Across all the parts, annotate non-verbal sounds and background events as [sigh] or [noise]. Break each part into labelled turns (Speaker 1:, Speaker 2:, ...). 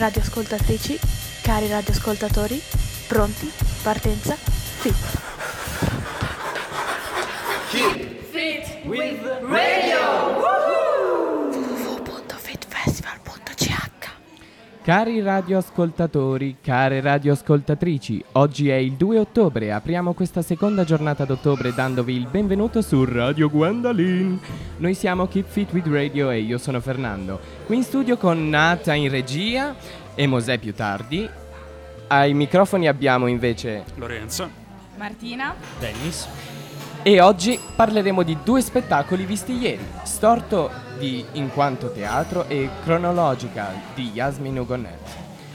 Speaker 1: Radioascoltatrici, cari radioascoltatori, pronti? Partenza? Fit!
Speaker 2: Fit with radio.
Speaker 1: www.fitfestival.ch
Speaker 3: Cari radioascoltatori, care radioascoltatrici, oggi è il 2 ottobre, apriamo questa seconda giornata d'ottobre dandovi il benvenuto su Radio Gwendolyn. Noi siamo Keep Fit with Radio e io sono Fernando. Qui in studio con Nata in regia e Mosè più tardi. Ai microfoni abbiamo invece
Speaker 4: Lorenzo.
Speaker 5: Martina,
Speaker 4: Dennis.
Speaker 3: E oggi parleremo di due spettacoli visti ieri, Storto di In quanto teatro e Chronological di Yasmin Ugonet.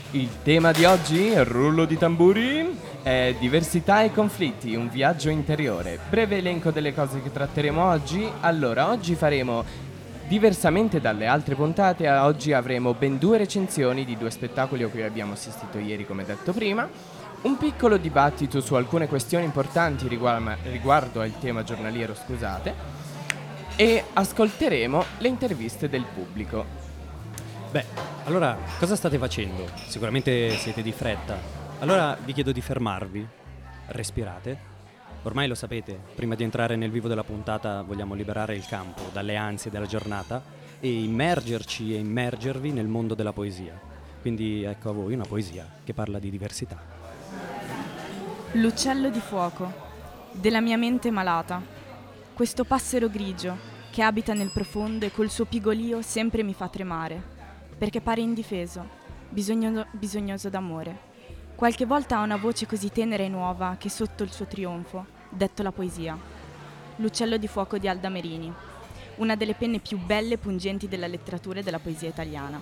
Speaker 3: Il tema di oggi, rullo di tamburi, è diversità e conflitti, un viaggio interiore. Breve elenco delle cose che tratteremo oggi. Allora, oggi faremo, diversamente dalle altre puntate, oggi avremo ben due recensioni di due spettacoli a cui abbiamo assistito ieri, come detto prima. Un piccolo dibattito su alcune questioni importanti riguardo al tema giornaliero, scusate, e ascolteremo le interviste del pubblico.
Speaker 4: Beh, allora cosa state facendo? Sicuramente siete di fretta. Allora vi chiedo di fermarvi, respirate. Ormai lo sapete, prima di entrare nel vivo della puntata vogliamo liberare il campo dalle ansie della giornata e immergerci e immergervi nel mondo della poesia. Quindi ecco a voi una poesia che parla di diversità.
Speaker 5: l'uccello di fuoco, della mia mente malata. Questo passero grigio che abita nel profondo e col suo pigolio sempre mi fa tremare, perché pare indifeso, bisogno- bisognoso d'amore. Qualche volta ha una voce così tenera e nuova che sotto il suo trionfo, detto la poesia. L'uccello di fuoco di Alda Merini, una delle penne più belle e pungenti della letteratura e della poesia italiana.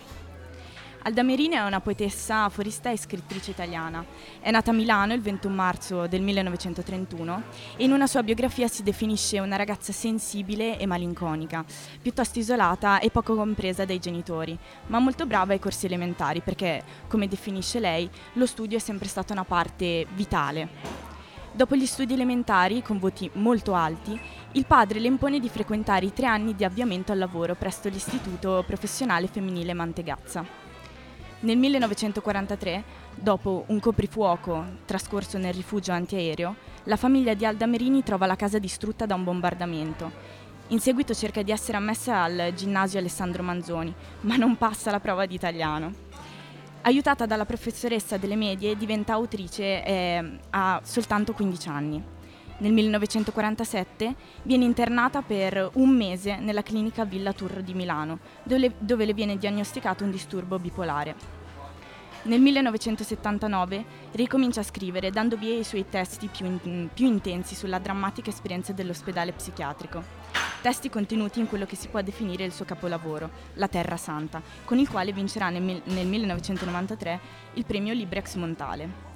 Speaker 5: Alda Merini è una poetessa, aforista e scrittrice italiana. È nata a Milano il 21 marzo del 1931 e in una sua biografia si definisce una ragazza sensibile e malinconica, piuttosto isolata e poco compresa dai genitori, ma molto brava ai corsi elementari perché, come definisce lei, lo studio è sempre stata una parte vitale. Dopo gli studi elementari, con voti molto alti, il padre le impone di frequentare i tre anni di avviamento al lavoro presso l'Istituto Professionale Femminile Mantegazza. Nel 1943, dopo un coprifuoco trascorso nel rifugio antiaereo, la famiglia di Alda Merini trova la casa distrutta da un bombardamento. In seguito cerca di essere ammessa al ginnasio Alessandro Manzoni, ma non passa la prova di italiano. Aiutata dalla professoressa delle medie, diventa autrice eh, a soltanto 15 anni. Nel 1947 viene internata per un mese nella clinica Villa Turro di Milano, dove, dove le viene diagnosticato un disturbo bipolare. Nel 1979 ricomincia a scrivere, dando via ai suoi testi più, in- più intensi sulla drammatica esperienza dell'ospedale psichiatrico. Testi contenuti in quello che si può definire il suo capolavoro, La Terra Santa, con il quale vincerà nel, mil- nel 1993 il premio Librex Montale.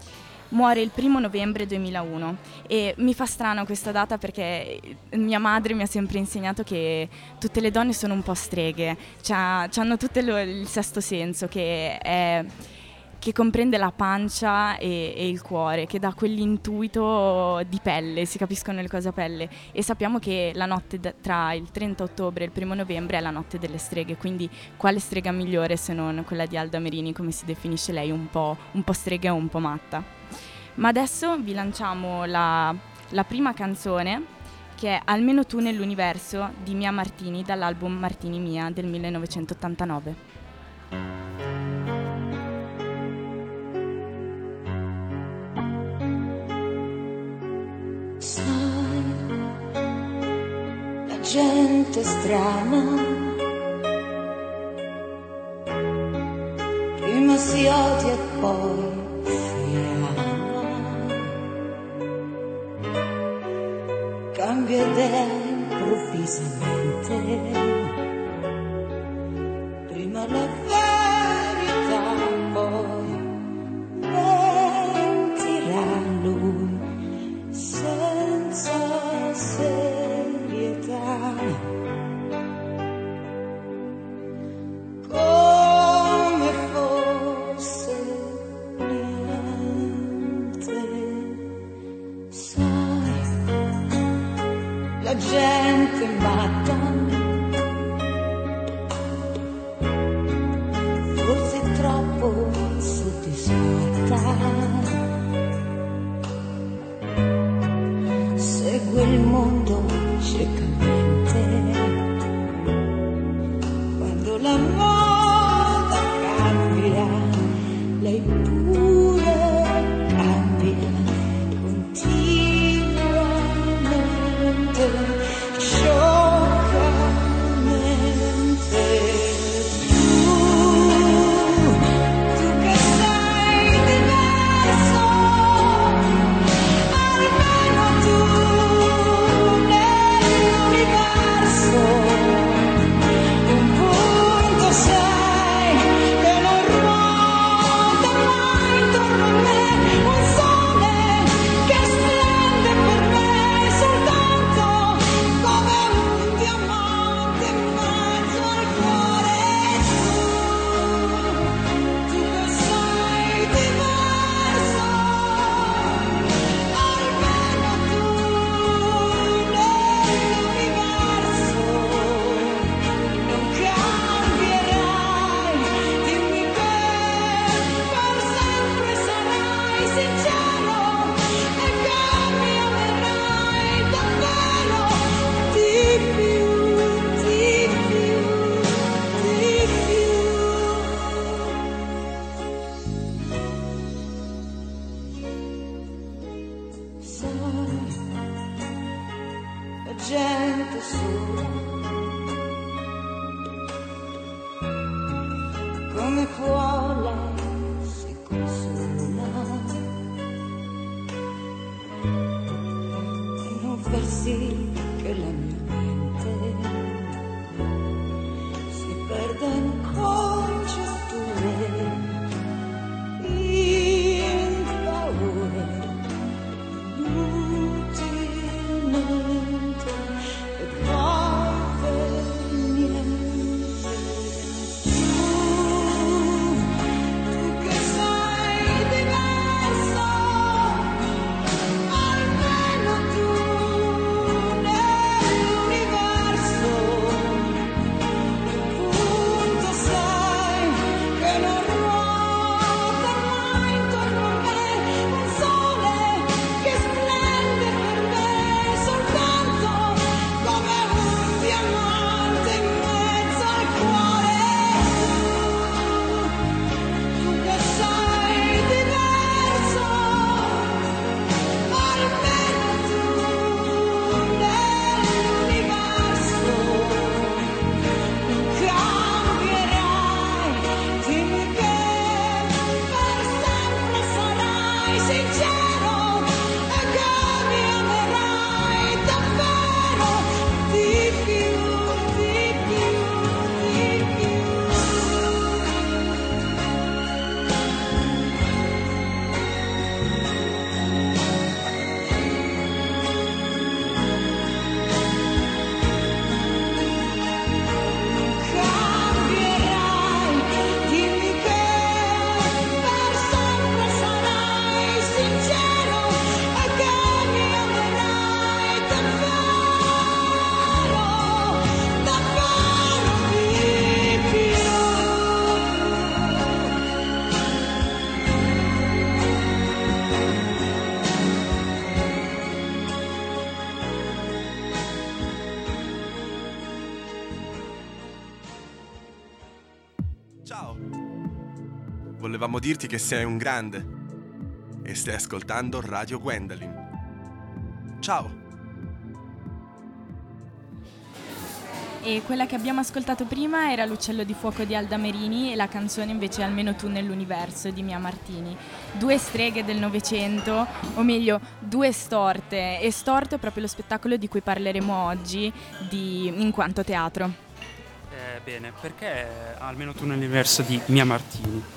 Speaker 5: Muore il primo novembre 2001 e mi fa strano questa data perché mia madre mi ha sempre insegnato che tutte le donne sono un po' streghe, hanno tutte lo- il sesto senso che è che comprende la pancia e, e il cuore, che dà quell'intuito di pelle, si capiscono le cose a pelle. E sappiamo che la notte da- tra il 30 ottobre e il 1 novembre è la notte delle streghe, quindi quale strega migliore se non quella di Alda Merini, come si definisce lei, un po', un po strega e un po' matta. Ma adesso vi lanciamo la, la prima canzone, che è Almeno tu nell'universo di Mia Martini, dall'album Martini Mia del 1989.
Speaker 6: Gente strana prima si odia e poi si ama. Cambia idea improvvisamente.
Speaker 7: Volevamo dirti che sei un grande e stai ascoltando Radio Gwendolyn. Ciao!
Speaker 5: E quella che abbiamo ascoltato prima era L'uccello di fuoco di Alda Merini e la canzone invece Almeno tu nell'universo di Mia Martini. Due streghe del Novecento, o meglio, due storte. E Storto è proprio lo spettacolo di cui parleremo oggi di In quanto teatro.
Speaker 8: Eh, bene, perché almeno tu nell'universo di Mia Martini?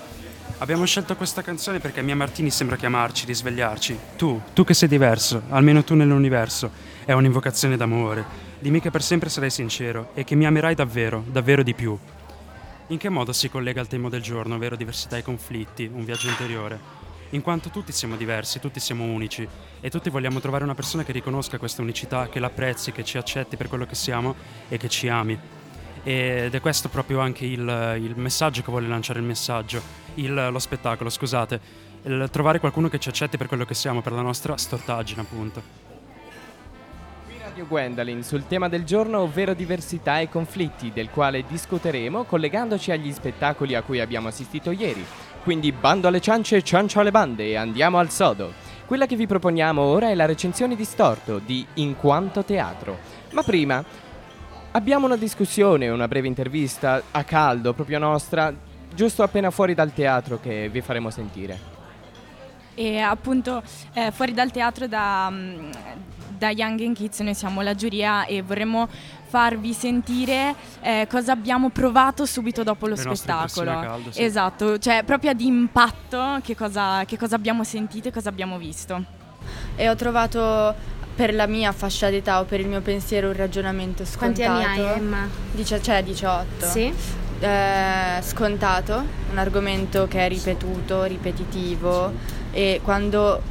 Speaker 8: Abbiamo scelto questa canzone perché Mia Martini sembra chiamarci, risvegliarci. Tu, tu che sei diverso, almeno tu nell'universo, è un'invocazione d'amore. Dimmi che per sempre sarai sincero e che mi amerai davvero, davvero di più. In che modo si collega al tema del giorno, ovvero diversità e conflitti, un viaggio interiore? In quanto tutti siamo diversi, tutti siamo unici e tutti vogliamo trovare una persona che riconosca questa unicità, che l'apprezzi, che ci accetti per quello che siamo e che ci ami. Ed è questo proprio anche il, il messaggio che vuole lanciare il messaggio, il- lo spettacolo, scusate. Il trovare qualcuno che ci accetti per quello che siamo, per la nostra stortaggine, appunto.
Speaker 3: Radio Radio Gwendolyn sul tema del giorno, ovvero diversità e conflitti, del quale discuteremo collegandoci agli spettacoli a cui abbiamo assistito ieri. Quindi bando alle ciance, ciancio alle bande e andiamo al sodo. Quella che vi proponiamo ora è la recensione di Storto di In quanto teatro. Ma prima abbiamo una discussione, una breve intervista a caldo, proprio nostra, giusto appena fuori dal teatro che vi faremo sentire.
Speaker 5: E appunto eh, fuori dal teatro da, mm, da Young and Kids noi siamo la giuria e vorremmo farvi sentire eh, cosa abbiamo provato subito dopo lo
Speaker 8: Le
Speaker 5: spettacolo.
Speaker 8: caldo, sì.
Speaker 5: Esatto, cioè proprio di impatto che cosa, che cosa abbiamo sentito e cosa abbiamo visto.
Speaker 9: E ho trovato per la mia fascia d'età o per il mio pensiero un ragionamento
Speaker 2: Quanti
Speaker 9: scontato.
Speaker 2: anni hai, Emma?
Speaker 9: Dice- cioè 18.
Speaker 2: Sì.
Speaker 9: Eh, scontato, un argomento che è ripetuto, ripetitivo e quando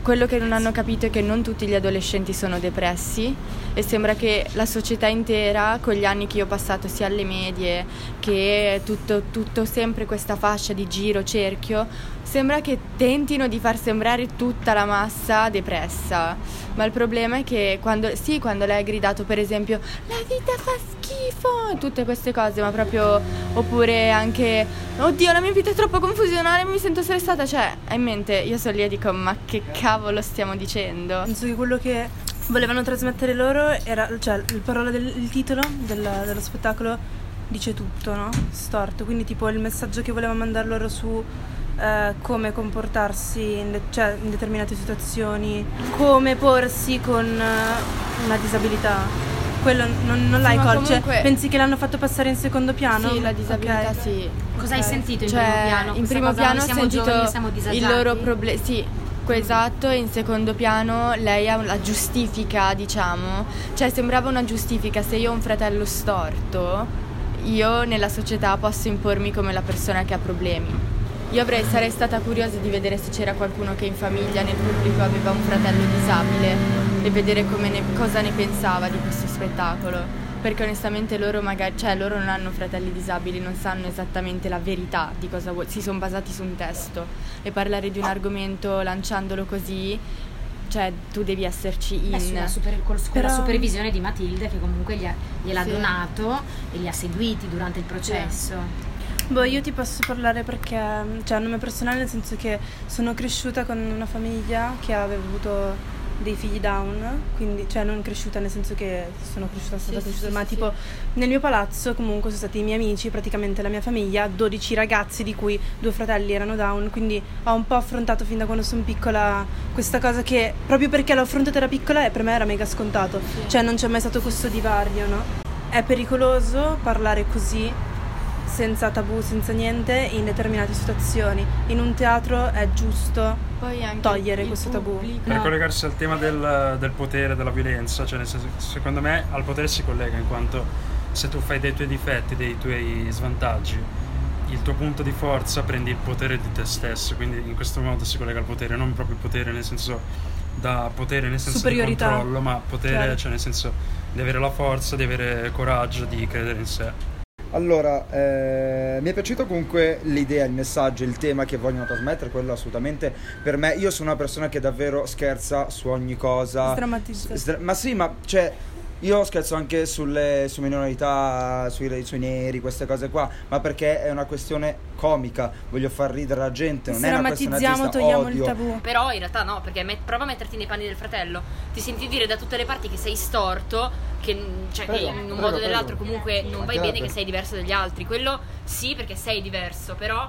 Speaker 9: quello che non hanno capito è che non tutti gli adolescenti sono depressi e sembra che la società intera, con gli anni che io ho passato sia alle medie che tutto, tutto sempre questa fascia di giro, cerchio, sembra che tentino di far sembrare tutta la massa depressa. Ma il problema è che quando, sì, quando lei ha gridato per esempio la vita fa schifo, tutte queste cose, ma proprio oppure anche oddio la mia vita è troppo confusionale, mi sento stressata, cioè hai in mente, io sono lì e dico ma che cavolo stiamo dicendo?
Speaker 10: Penso che quello che volevano trasmettere loro era, cioè il del il titolo del- dello spettacolo dice tutto, no? Storto, quindi tipo il messaggio che voleva mandare loro su eh, come comportarsi in, de- cioè, in determinate situazioni, come porsi con eh, una disabilità. Quello non, non l'hai
Speaker 9: Sì,
Speaker 10: colto, cioè,
Speaker 9: comunque-
Speaker 10: pensi che l'hanno fatto passare in secondo piano?
Speaker 9: Sì, la disabilità
Speaker 10: Ok.
Speaker 9: sì.
Speaker 2: Cosa hai sentito in
Speaker 9: Cioè,
Speaker 2: primo piano?
Speaker 9: In primo
Speaker 2: cosa,
Speaker 9: piano ho
Speaker 2: siamo
Speaker 9: sentito
Speaker 2: giovani, siamo
Speaker 9: il
Speaker 2: disagiati?
Speaker 9: loro problema. Sì, esatto, e in secondo piano lei ha la giustifica, diciamo. Cioè, sembrava una giustifica. Se io ho un fratello storto, io nella società posso impormi come la persona che ha problemi. Io avrei, sarei stata curiosa di vedere se c'era qualcuno che in famiglia, nel pubblico, aveva un fratello disabile e vedere come ne- cosa ne pensava di questo spettacolo. Perché onestamente loro magari, cioè loro non hanno fratelli disabili, non sanno esattamente la verità di cosa vuol, si sono basati su un testo e parlare di un argomento lanciandolo così, cioè tu devi esserci in.
Speaker 2: Beh, sulla super- con
Speaker 10: Però-
Speaker 2: la supervisione di Matilde che comunque ha- gliel'ha
Speaker 9: Sì.
Speaker 2: donato e li ha seguiti durante il processo.
Speaker 10: Boh, io ti posso parlare perché, cioè, a nome personale, nel senso che sono cresciuta con una famiglia che aveva avuto dei figli down, quindi, cioè, non cresciuta nel senso che sono cresciuta, sono stata
Speaker 9: Sì,
Speaker 10: cresciuta,
Speaker 9: sì,
Speaker 10: ma
Speaker 9: sì,
Speaker 10: tipo nel mio palazzo comunque sono stati i miei amici, praticamente la mia famiglia, 12 ragazzi di cui due fratelli erano down, quindi ho un po' affrontato fin da quando sono piccola questa cosa che proprio perché l'ho affrontata da piccola e per me era mega scontato, cioè non c'è mai stato questo divario, no? È pericoloso parlare così senza tabù, senza niente, in determinate situazioni. In un teatro è giusto
Speaker 9: Poi anche
Speaker 10: togliere questo tabù.
Speaker 9: pubblico-
Speaker 8: Per
Speaker 2: No.
Speaker 8: collegarsi al tema del, del potere, della violenza, cioè nel senso, secondo me al potere si collega in quanto se tu fai dei tuoi difetti, dei tuoi svantaggi, il tuo punto di forza prendi il potere di te stesso, quindi in questo modo si collega al potere, non proprio potere nel senso da potere nel senso di controllo, ma potere
Speaker 10: Chiaro.
Speaker 8: cioè nel senso di avere la forza, di avere coraggio, di credere in sé.
Speaker 11: Allora, eh, mi è piaciuto comunque l'idea, il messaggio, il tema che vogliono trasmettere, quello assolutamente per me. Io sono una persona che davvero scherza su ogni cosa.
Speaker 10: Sdrammatizza.
Speaker 11: S- sdra- ma sì, ma cioè. Io scherzo anche sulle, su minorità, sui, sui neri, queste cose qua, ma perché è una questione comica, voglio far ridere la gente, non è una questione artista,
Speaker 10: togliamo
Speaker 11: odio.
Speaker 10: il tabù.
Speaker 12: Però in realtà no, perché met- prova a metterti nei panni del fratello. Ti senti dire da tutte le parti che sei storto, che, cioè, che
Speaker 11: Prego,
Speaker 12: in un
Speaker 11: prego,
Speaker 12: modo o nell'altro comunque non vai bene, che sei diverso dagli altri. Quello sì, perché sei diverso, però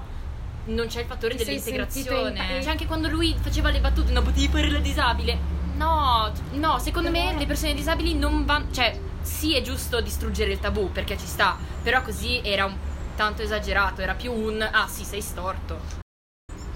Speaker 12: non c'è il fattore dell'integrazione.
Speaker 2: in
Speaker 12: Cioè, anche quando lui faceva le battute, non potevi fare la disabile. No, no, secondo me le persone disabili non vanno. Cioè, sì, è giusto distruggere il tabù perché ci sta, però così era un tanto esagerato, era più un ah sì, sei storto.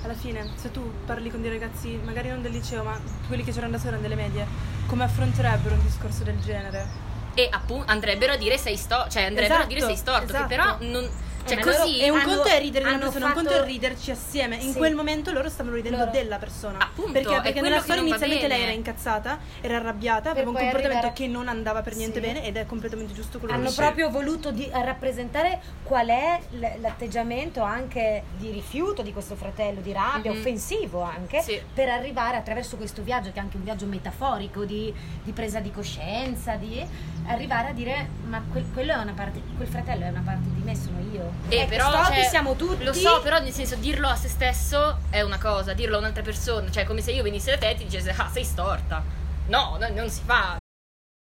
Speaker 10: Alla fine, se tu parli con dei ragazzi, magari non del liceo, ma quelli che c'erano da solo delle medie, come affronterebbero un discorso del genere?
Speaker 12: E appunto andrebbero a dire sei sto- cioè andrebbero a dire
Speaker 10: Esatto,
Speaker 12: sei storto,
Speaker 10: esatto.
Speaker 12: che però non, Cioè,
Speaker 13: Ma loro
Speaker 12: così
Speaker 10: E un
Speaker 13: hanno-
Speaker 10: conto è ridere di una
Speaker 13: hanno
Speaker 10: persona, un conto
Speaker 13: fatto-
Speaker 10: è riderci assieme. In
Speaker 13: Sì.
Speaker 10: quel momento loro stavano ridendo
Speaker 13: Loro-
Speaker 10: della persona.
Speaker 12: Appunto,
Speaker 10: perché perché nella storia inizialmente lei era incazzata, era arrabbiata, aveva un comportamento
Speaker 13: arrivare-
Speaker 10: che non andava per niente
Speaker 13: Sì.
Speaker 10: bene ed è completamente giusto quello
Speaker 13: hanno
Speaker 10: che
Speaker 13: proprio voluto di- rappresentare qual è l'atteggiamento anche di rifiuto di questo fratello, di rabbia,
Speaker 12: Mhm.
Speaker 13: offensivo anche,
Speaker 12: Sì.
Speaker 13: per arrivare attraverso questo viaggio, che è anche un viaggio metaforico di, di presa di coscienza, di arrivare a dire ma quel, quello è una parte, quel fratello è una parte di me, sono io.
Speaker 12: Eh,
Speaker 13: Ecco,
Speaker 12: però
Speaker 13: storti
Speaker 12: cioè,
Speaker 13: siamo tutti.
Speaker 12: Lo so, però nel senso dirlo a se stesso è una cosa, dirlo a un'altra persona, cioè come se io venissi da te e ti dicessi "Ah, sei storta". No, no, non si fa.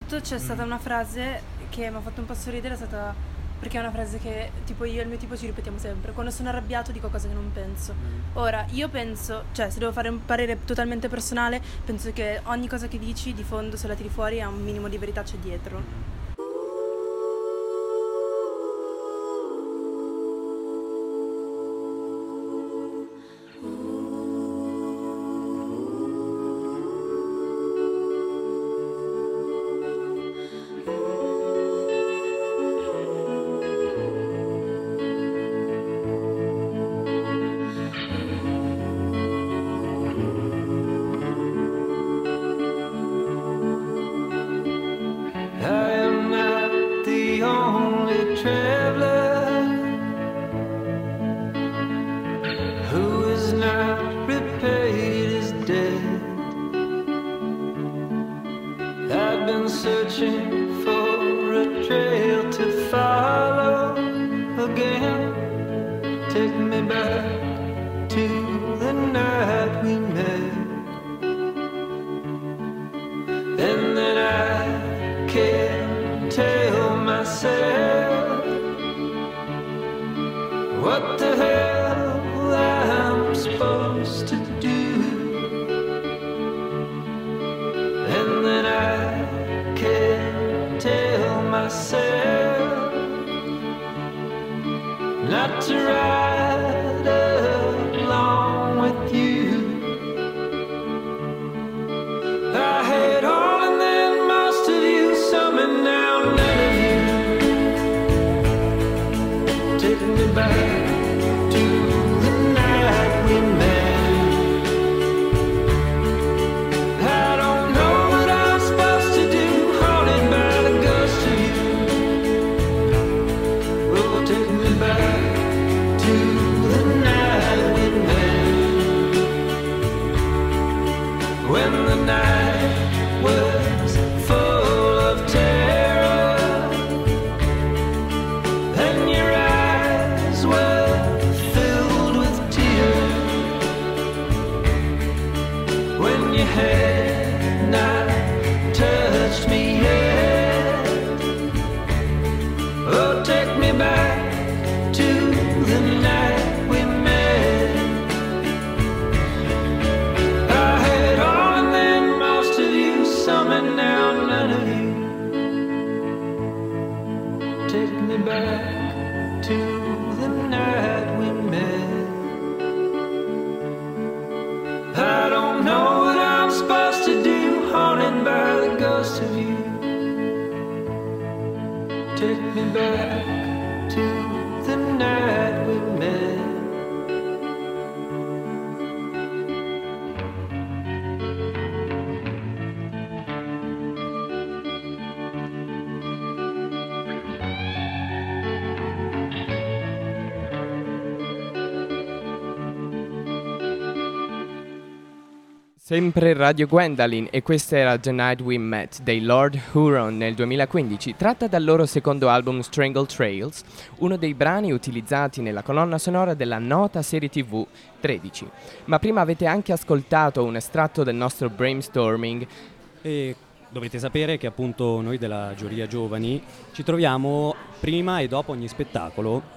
Speaker 10: c'è stata una frase che mi ha fatto un po' sorridere, è stata perché è una frase che tipo io e il mio tipo ci ripetiamo sempre. Quando sono arrabbiato dico cose che non penso. Ora, io penso, cioè se devo fare un parere totalmente personale, penso che ogni cosa che dici di fondo se la tiri fuori ha un minimo di verità c'è dietro.
Speaker 14: I
Speaker 3: Sempre Radio Gwendolyn e questa era The Night We Met dei Lord Huron nel 2015, tratta dal loro secondo album Strangle Trails, uno dei brani utilizzati nella colonna sonora della nota serie TV 13. Ma prima avete anche ascoltato un estratto del nostro brainstorming
Speaker 4: E dovete sapere che appunto noi della Giuria Giovani ci troviamo prima e dopo ogni spettacolo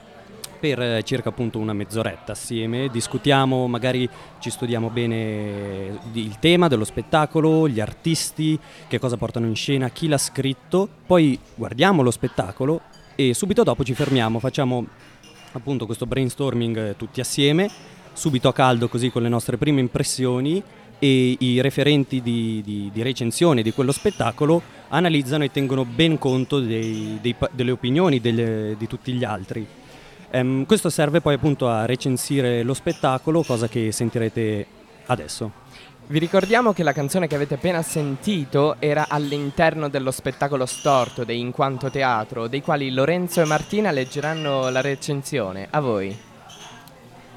Speaker 4: per eh, circa appunto una mezz'oretta assieme, discutiamo, magari ci studiamo bene di- il tema dello spettacolo, gli artisti, che cosa portano in scena, chi l'ha scritto, poi guardiamo lo spettacolo e subito dopo ci fermiamo, facciamo appunto questo brainstorming eh, tutti assieme, subito a caldo così con le nostre prime impressioni e i referenti di, di- di recensione di quello spettacolo analizzano e tengono ben conto dei- dei delle opinioni delle- di tutti gli altri. Ehm, questo serve poi appunto a recensire lo spettacolo, cosa che sentirete adesso.
Speaker 3: Vi ricordiamo che la canzone che avete appena sentito era all'interno dello spettacolo storto dei In Quanto Teatro, dei quali Lorenzo e Martina leggeranno la recensione. A voi.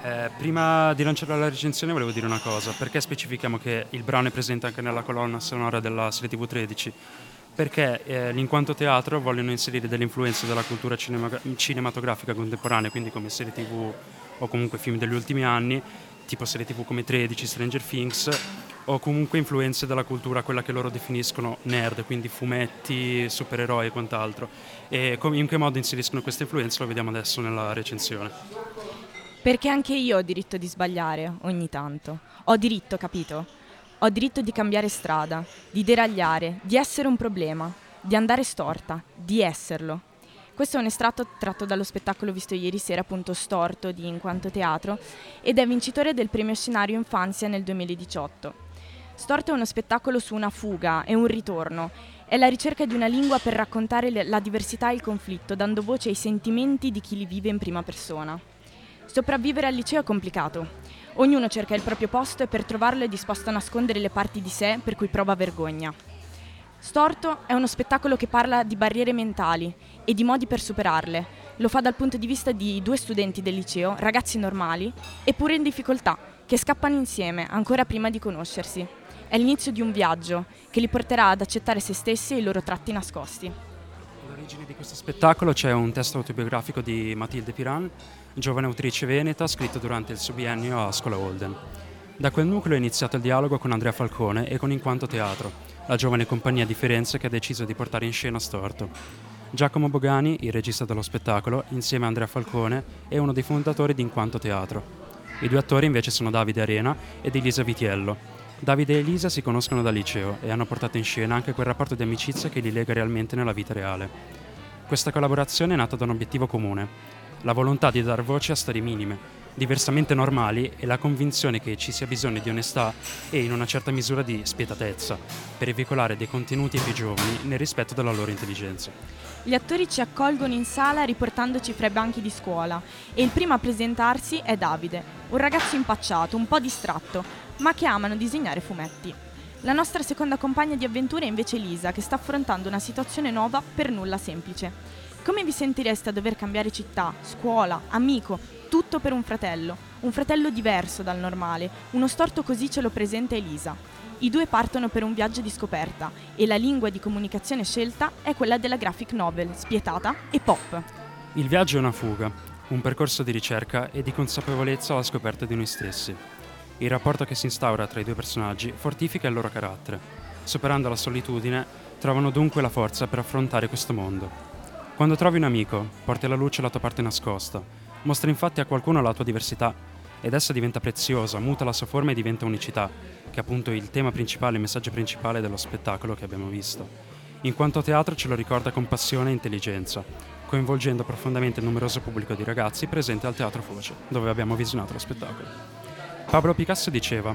Speaker 8: Eh, prima di lanciare la recensione volevo dire una cosa, perché specifichiamo che il brano è presente anche nella colonna sonora della serie TV 13? Perché eh, l'In Quanto Teatro vogliono inserire delle influenze della cultura cinema- cinematografica contemporanea, quindi come serie TV o comunque film degli ultimi anni, tipo serie tv come 13, Stranger Things, o comunque influenze dalla cultura, quella che loro definiscono nerd, quindi fumetti, supereroi e quant'altro. E com- in che modo inseriscono queste influenze lo vediamo adesso nella recensione.
Speaker 5: Perché anche io ho diritto di sbagliare ogni tanto. Ho diritto, capito? Ho diritto di cambiare strada, di deragliare, di essere un problema, di andare storta, di esserlo. Questo è un estratto tratto dallo spettacolo visto ieri sera, appunto Storto di In Quanto Teatro, ed è vincitore del premio scenario Infanzia nel 2018. Storto è uno spettacolo su una fuga e un ritorno. È la ricerca di una lingua per raccontare la diversità e il conflitto, dando voce ai sentimenti di chi li vive in prima persona. Sopravvivere al liceo è complicato. Ognuno cerca il proprio posto e per trovarlo è disposto a nascondere le parti di sé per cui prova vergogna. Storto è uno spettacolo che parla di barriere mentali e di modi per superarle. Lo fa dal punto di vista di due studenti del liceo, ragazzi normali, eppure in difficoltà, che scappano insieme ancora prima di conoscersi. È l'inizio di un viaggio che li porterà ad accettare se stessi e i loro tratti nascosti.
Speaker 8: All'origine di questo spettacolo c'è un testo autobiografico di Matilde Piran, giovane autrice veneta, scritto durante il suo biennio a Scuola Holden. Da quel nucleo è iniziato il dialogo con Andrea Falcone e con In Quanto Teatro, la giovane compagnia di Firenze che ha deciso di portare in scena Storto. Giacomo Bogani, il regista dello spettacolo, insieme a Andrea Falcone, è uno dei fondatori di In Quanto Teatro. I due attori invece sono Davide Arena ed Elisa Vitiello. Davide e Elisa si conoscono dal liceo e hanno portato in scena anche quel rapporto di amicizia che li lega realmente nella vita reale. Questa collaborazione è nata da un obiettivo comune, la volontà di dar voce a storie minime, diversamente normali e la convinzione che ci sia bisogno di onestà e in una certa misura di spietatezza per veicolare dei contenuti più giovani nel rispetto della loro intelligenza.
Speaker 5: Gli attori ci accolgono in sala riportandoci fra i banchi di scuola e il primo a presentarsi è Davide, un ragazzo impacciato, un po' distratto, ma che amano disegnare fumetti. La nostra seconda compagna di avventure è invece Lisa, che sta affrontando una situazione nuova per nulla semplice. Come vi sentireste a dover cambiare città, scuola, amico, tutto per un fratello? Un fratello diverso dal normale, uno storto così ce lo presenta Elisa. I due partono per un viaggio di scoperta e la lingua di comunicazione scelta è quella della graphic novel, spietata e pop.
Speaker 8: Il viaggio è una fuga, un percorso di ricerca e di consapevolezza alla scoperta di noi stessi. Il rapporto che si instaura tra i due personaggi fortifica il loro carattere. Superando la solitudine, trovano dunque la forza per affrontare questo mondo. Quando trovi un amico, porti alla luce la tua parte nascosta, mostri infatti a qualcuno la tua diversità ed essa diventa preziosa, muta la sua forma e diventa unicità, che è appunto il tema principale, il messaggio principale dello spettacolo che abbiamo visto. In quanto teatro ce lo ricorda con passione e intelligenza, coinvolgendo profondamente il numeroso pubblico di ragazzi presente al Teatro Foce, dove abbiamo visionato lo spettacolo. Pablo Picasso diceva: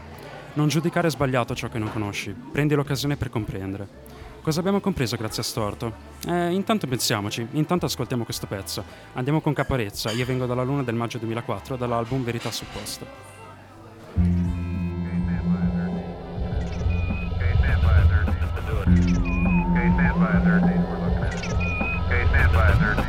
Speaker 8: Non giudicare sbagliato ciò che non conosci, prendi l'occasione per comprendere. Cosa abbiamo compreso grazie a Storto? Eh, intanto pensiamoci, intanto ascoltiamo questo pezzo. Andiamo con Caparezza, io vengo dalla luna del maggio 2004 dall'album Verità Supposta.
Speaker 15: K stand by 13, we're looking at. K stand by 13.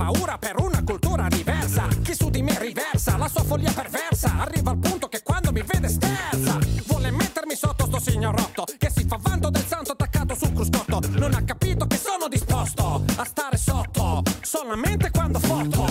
Speaker 15: Paura per una cultura diversa. Chi su di me riversa la sua follia perversa, arriva al punto che quando mi vede sterza. Vuole mettermi sotto sto signorotto che si fa vanto del santo attaccato sul cruscotto. Non ha capito che sono disposto a stare sotto solamente quando foto.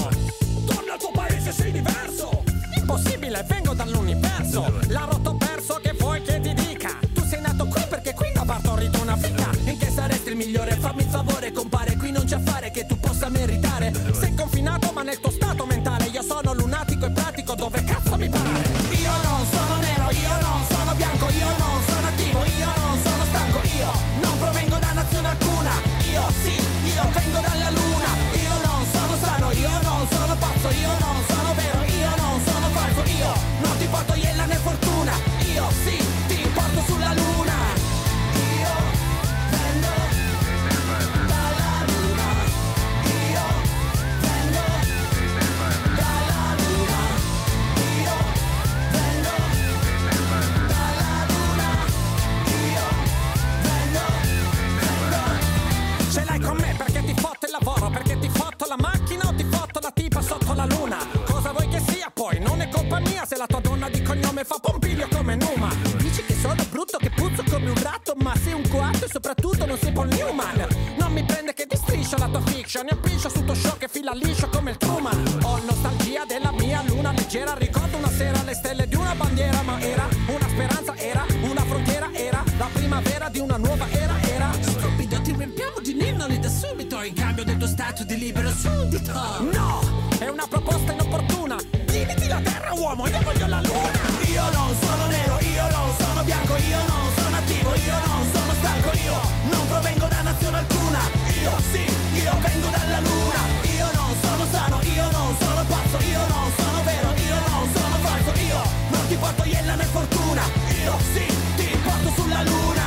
Speaker 15: Torna al tuo paese, sei diverso. Impossibile, vengo dall'universo. La rotto perso che vuoi che ti dica. Tu sei nato qui perché qui ha partorito una figa. In che saresti il migliore? Fammi il favore, compare. Qui non c'è affare che tu possa meritare. Sei confinato ma nel tuo stato mentale fiction E appiccio su tuo show che fila liscio come il Truman. Ho nostalgia della mia luna leggera Ricordo una sera le stelle di una bandiera Ma era una speranza, era una frontiera Era la primavera di una nuova era Era stupido, ti riempiamo di ninnoli da subito In cambio del tuo stato di libero suddito No, porto sulla luna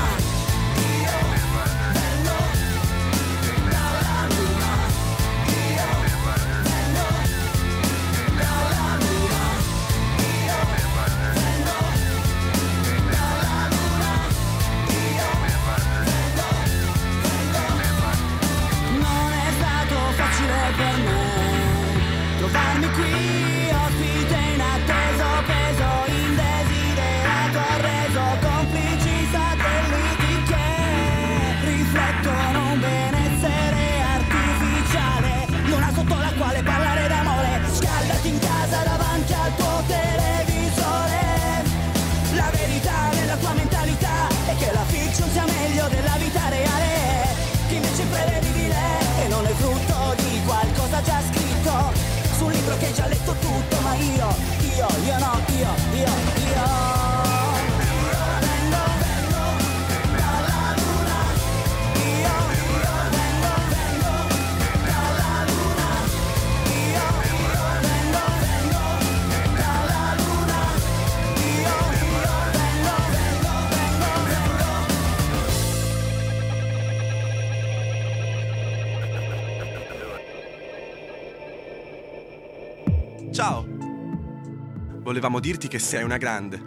Speaker 7: Volevamo dirti che sei una grande.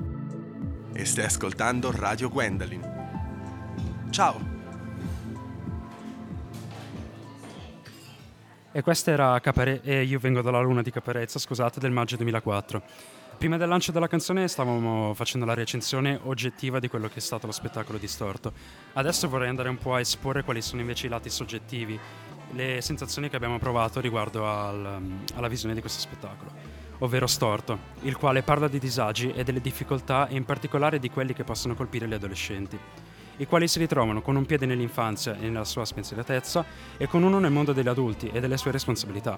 Speaker 7: E stai ascoltando Radio Gwendolyn. Ciao!
Speaker 8: E questa era Capare- e Io vengo dalla luna di Caparezza, scusate, del maggio 2004. Prima del lancio della canzone stavamo facendo la recensione oggettiva di quello che è stato lo spettacolo distorto. Adesso vorrei andare un po' a esporre quali sono invece i lati soggettivi, le sensazioni che abbiamo provato riguardo al- alla visione di questo spettacolo, ovvero Storto, il quale parla di disagi e delle difficoltà e in particolare di quelli che possono colpire gli adolescenti i quali si ritrovano con un piede nell'infanzia e nella sua spensieratezza e con uno nel mondo degli adulti e delle sue responsabilità.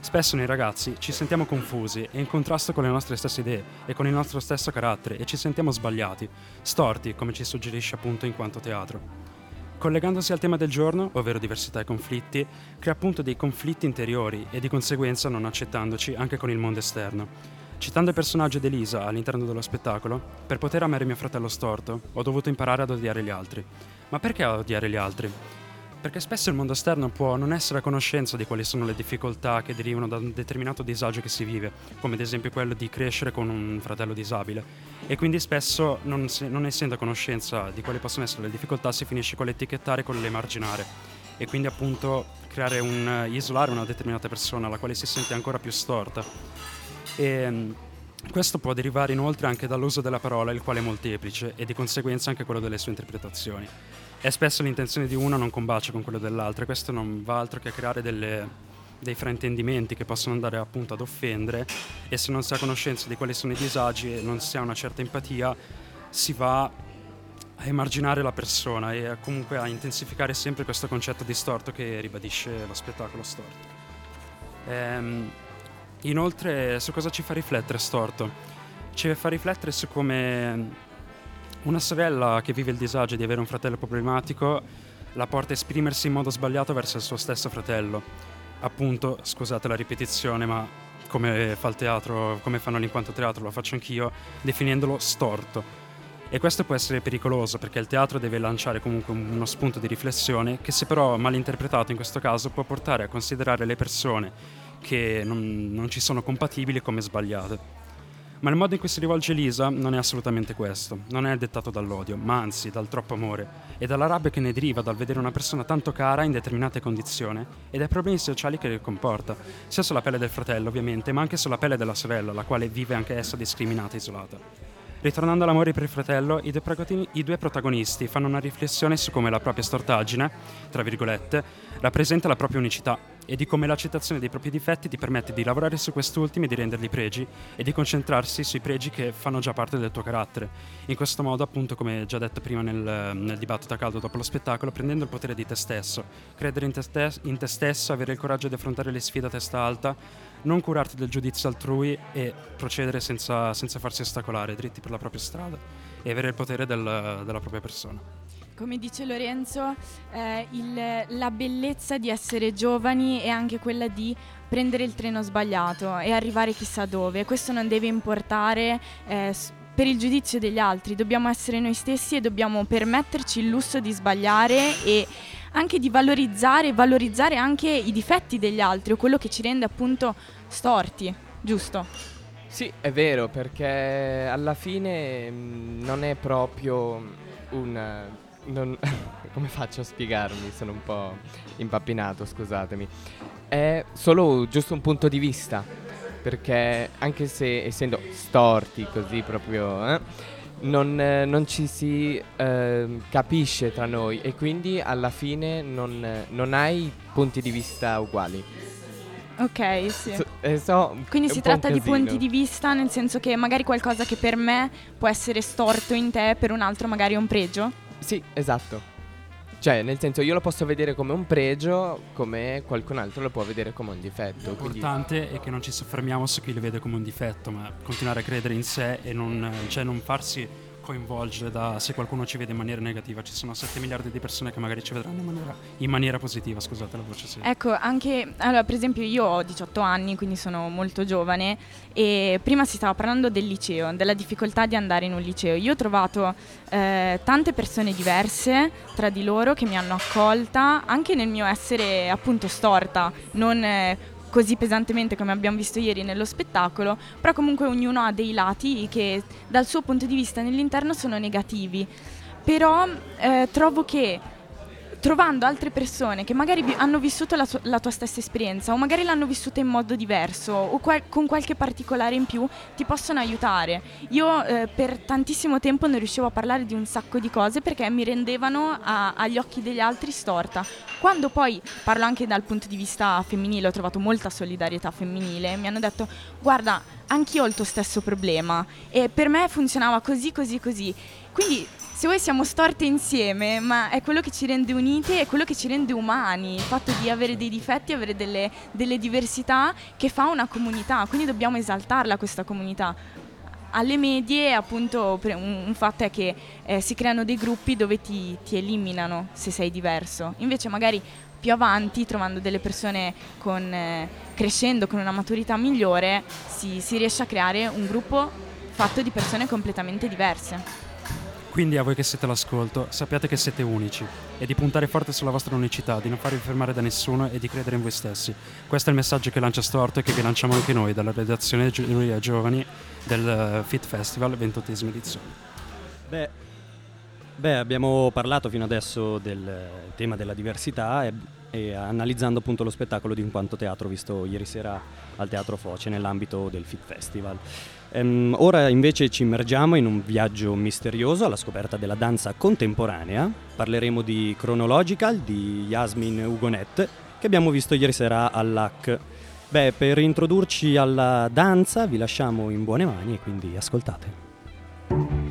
Speaker 8: Spesso noi ragazzi ci sentiamo confusi e in contrasto con le nostre stesse idee e con il nostro stesso carattere e ci sentiamo sbagliati, storti, come ci suggerisce appunto in quanto teatro. Collegandosi al tema del giorno, ovvero diversità e conflitti, crea appunto dei conflitti interiori e di conseguenza non accettandoci anche con il mondo esterno. Citando il personaggio di Elisa all'interno dello spettacolo, per poter amare mio fratello storto, ho dovuto imparare ad odiare gli altri. Ma perché odiare gli altri? Perché spesso il mondo esterno può non essere a conoscenza di quali sono le difficoltà che derivano da un determinato disagio che si vive, come ad esempio quello di crescere con un fratello disabile. E quindi spesso, non, si- non essendo a conoscenza di quali possono essere le difficoltà, si finisce con l'etichettare e con l'emarginare. E quindi appunto creare un, isolare una determinata persona, la quale si sente ancora più storta. E mm, questo può derivare inoltre anche dall'uso della parola, il quale è molteplice, e di conseguenza anche quello delle sue interpretazioni. E spesso l'intenzione di uno non combacia con quello dell'altro, e questo non va altro che a creare delle- dei fraintendimenti che possono andare appunto ad offendere, e se non si ha conoscenza di quali sono i disagi e non si ha una certa empatia, si va a emarginare la persona e a- comunque a intensificare sempre questo concetto distorto che ribadisce lo spettacolo storto. Ehm, Inoltre, su cosa ci fa riflettere Storto? Ci fa riflettere su come una sorella che vive il disagio di avere un fratello problematico la porta a esprimersi in modo sbagliato verso il suo stesso fratello. Appunto, scusate la ripetizione, ma come fa il teatro, come fanno l'Inquanto Teatro, lo faccio anch'io, definendolo storto. E questo può essere pericoloso perché il teatro deve lanciare comunque uno spunto di riflessione che se però mal interpretato in questo caso può portare a considerare le persone che non, non ci sono compatibili come sbagliate. Ma il modo in cui si rivolge Lisa non è assolutamente questo, non è dettato dall'odio, ma anzi dal troppo amore e dalla rabbia che ne deriva dal vedere una persona tanto cara in determinate condizioni e dai problemi sociali che comporta, sia sulla pelle del fratello ovviamente, ma anche sulla pelle della sorella, la quale vive anche essa discriminata e isolata. Ritornando all'amore per il fratello, i due, i due protagonisti fanno una riflessione su come la propria stortaggine, tra virgolette, rappresenta la propria unicità e di come l'accettazione dei propri difetti ti permette di lavorare su quest'ultimi e di renderli pregi e di concentrarsi sui pregi che fanno già parte del tuo carattere. In questo modo, appunto, come già detto prima nel, nel dibattito a caldo dopo lo spettacolo, prendendo il potere di te stesso, credere in te, stes- in te stesso, avere il coraggio di affrontare le sfide a testa alta, non curarti del giudizio altrui e procedere senza, senza farsi ostacolare, dritti per la propria strada e avere il potere del- della propria persona.
Speaker 5: Come dice Lorenzo, eh, il- la bellezza di essere giovani è anche quella di prendere il treno sbagliato e arrivare chissà dove. Questo non deve importare eh, per il giudizio degli altri, dobbiamo essere noi stessi e dobbiamo permetterci il lusso di sbagliare e anche di valorizzare e valorizzare anche i difetti degli altri o quello che ci rende appunto storti, giusto?
Speaker 3: Sì, è vero, perché alla fine mh, non è proprio un... non- [laughs] come faccio a spiegarmi? Sono un po' impappinato, scusatemi. È solo giusto un punto di vista, perché anche se essendo storti così proprio... eh, non, eh, non ci si ehm, capisce tra noi e quindi alla fine non, non hai punti di vista uguali.
Speaker 5: Ok, sì.
Speaker 3: So- eh, so,
Speaker 5: Quindi si tratta di punti di vista, nel senso che magari qualcosa che per me può essere storto in te, per un altro magari è un pregio?
Speaker 3: Sì, esatto. Cioè, nel senso, io lo posso vedere come un pregio, come qualcun altro lo può vedere come un difetto. Quindi,
Speaker 8: L'importante è che non ci soffermiamo su chi le vede come un difetto, ma continuare a credere in sé e non, cioè non farsi coinvolgere da se qualcuno ci vede in maniera negativa. Ci sono 7 miliardi di persone che magari ci vedranno in maniera, in maniera positiva, scusate la voce sì.
Speaker 5: Ecco, anche, allora, per esempio io ho 18 anni, quindi sono molto giovane e prima si stava parlando del liceo, della difficoltà di andare in un liceo. Io ho trovato eh, tante persone diverse tra di loro che mi hanno accolta anche nel mio essere appunto storta, non eh, così pesantemente come abbiamo visto ieri nello spettacolo, però comunque ognuno ha dei lati che dal suo punto di vista nell'interno sono negativi. Però eh, trovo che trovando altre persone che magari vi- hanno vissuto la, sua- la tua stessa esperienza o magari l'hanno vissuta in modo diverso o qual- con qualche particolare in più ti possono aiutare. Io eh, per tantissimo tempo non riuscivo a parlare di un sacco di cose perché mi rendevano a- agli occhi degli altri storta. Quando poi parlo anche dal punto di vista femminile, ho trovato molta solidarietà femminile, mi hanno detto guarda, anch'io ho il tuo stesso problema e per me funzionava così, così, così. Quindi se voi siamo storte insieme, ma è quello che ci rende unite, è quello che ci rende umani, il fatto di avere dei difetti, avere delle, delle diversità che fa una comunità, quindi dobbiamo esaltarla questa comunità. Alle medie appunto un fatto è che eh, si creano dei gruppi dove ti, ti eliminano se sei diverso, invece magari più avanti, trovando delle persone con, eh, crescendo con una maturità migliore, si, si riesce a creare un gruppo fatto di persone completamente diverse.
Speaker 8: Quindi a voi che siete all'ascolto, sappiate che siete unici e di puntare forte sulla vostra unicità, di non farvi fermare da nessuno e di credere in voi stessi. Questo è il messaggio che lancia Storto e che vi lanciamo anche noi dalla redazione Giuria Giovani del eh, Fit Festival 28esima edizione.
Speaker 4: Beh, beh, abbiamo parlato fino adesso del eh, tema della diversità e, e analizzando appunto lo spettacolo di In quanto teatro visto ieri sera al Teatro Foce nell'ambito del Fit Festival. Ehm, ora invece ci immergiamo in un viaggio misterioso alla scoperta della danza contemporanea. Parleremo di Chronological di Yasmin Hugonet che abbiamo visto ieri sera all'AC. Beh, per introdurci alla danza vi lasciamo in buone mani e quindi ascoltate.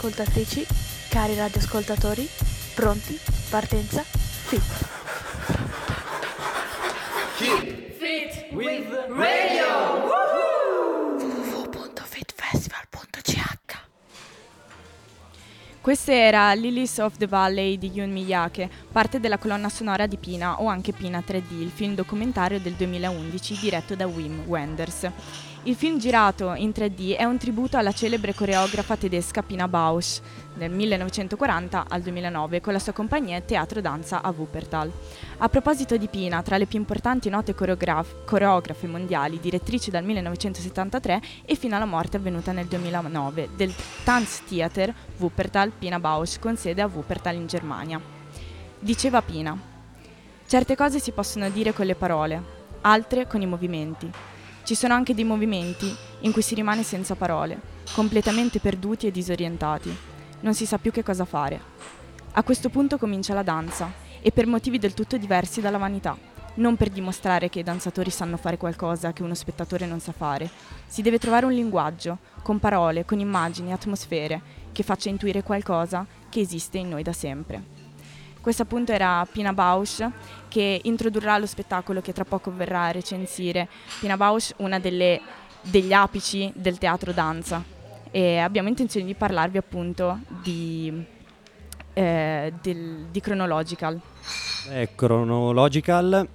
Speaker 1: Radioascoltatrici, cari radioascoltatori, pronti? Partenza? Fit.
Speaker 14: Fit with radio.
Speaker 1: www.fitfestival.ch
Speaker 5: Questa era Lilies of the Valley di Yun Miyake, parte della colonna sonora di Pina o anche Pina 3D, il film documentario del 2011 diretto da Wim Wenders. Il film girato in 3D è un tributo alla celebre coreografa tedesca Pina Bausch nel 1940 al 2009 con la sua compagnia Teatro Danza a Wuppertal. A proposito di Pina, tra le più importanti note coreograf- coreografe mondiali, direttrice dal 1973 e fino alla morte avvenuta nel 2009 del Tanztheater Wuppertal Pina Bausch con sede a Wuppertal in Germania. Diceva Pina, certe cose si possono dire con le parole, altre con i movimenti. Ci sono anche dei movimenti in cui si rimane senza parole, completamente perduti e disorientati. Non si sa più che cosa fare. A questo punto comincia la danza, e per motivi del tutto diversi dalla vanità. Non per dimostrare che i danzatori sanno fare qualcosa che uno spettatore non sa fare. Si deve trovare un linguaggio, con parole, con immagini, atmosfere, che faccia intuire qualcosa che esiste in noi da sempre. Questa appunto era Pina Bausch che introdurrà lo spettacolo che tra poco verrà a recensire. Pina Bausch, una delle, degli apici del teatro danza. E abbiamo intenzione di parlarvi appunto di, eh, del- di Chronological.
Speaker 4: È Chronological,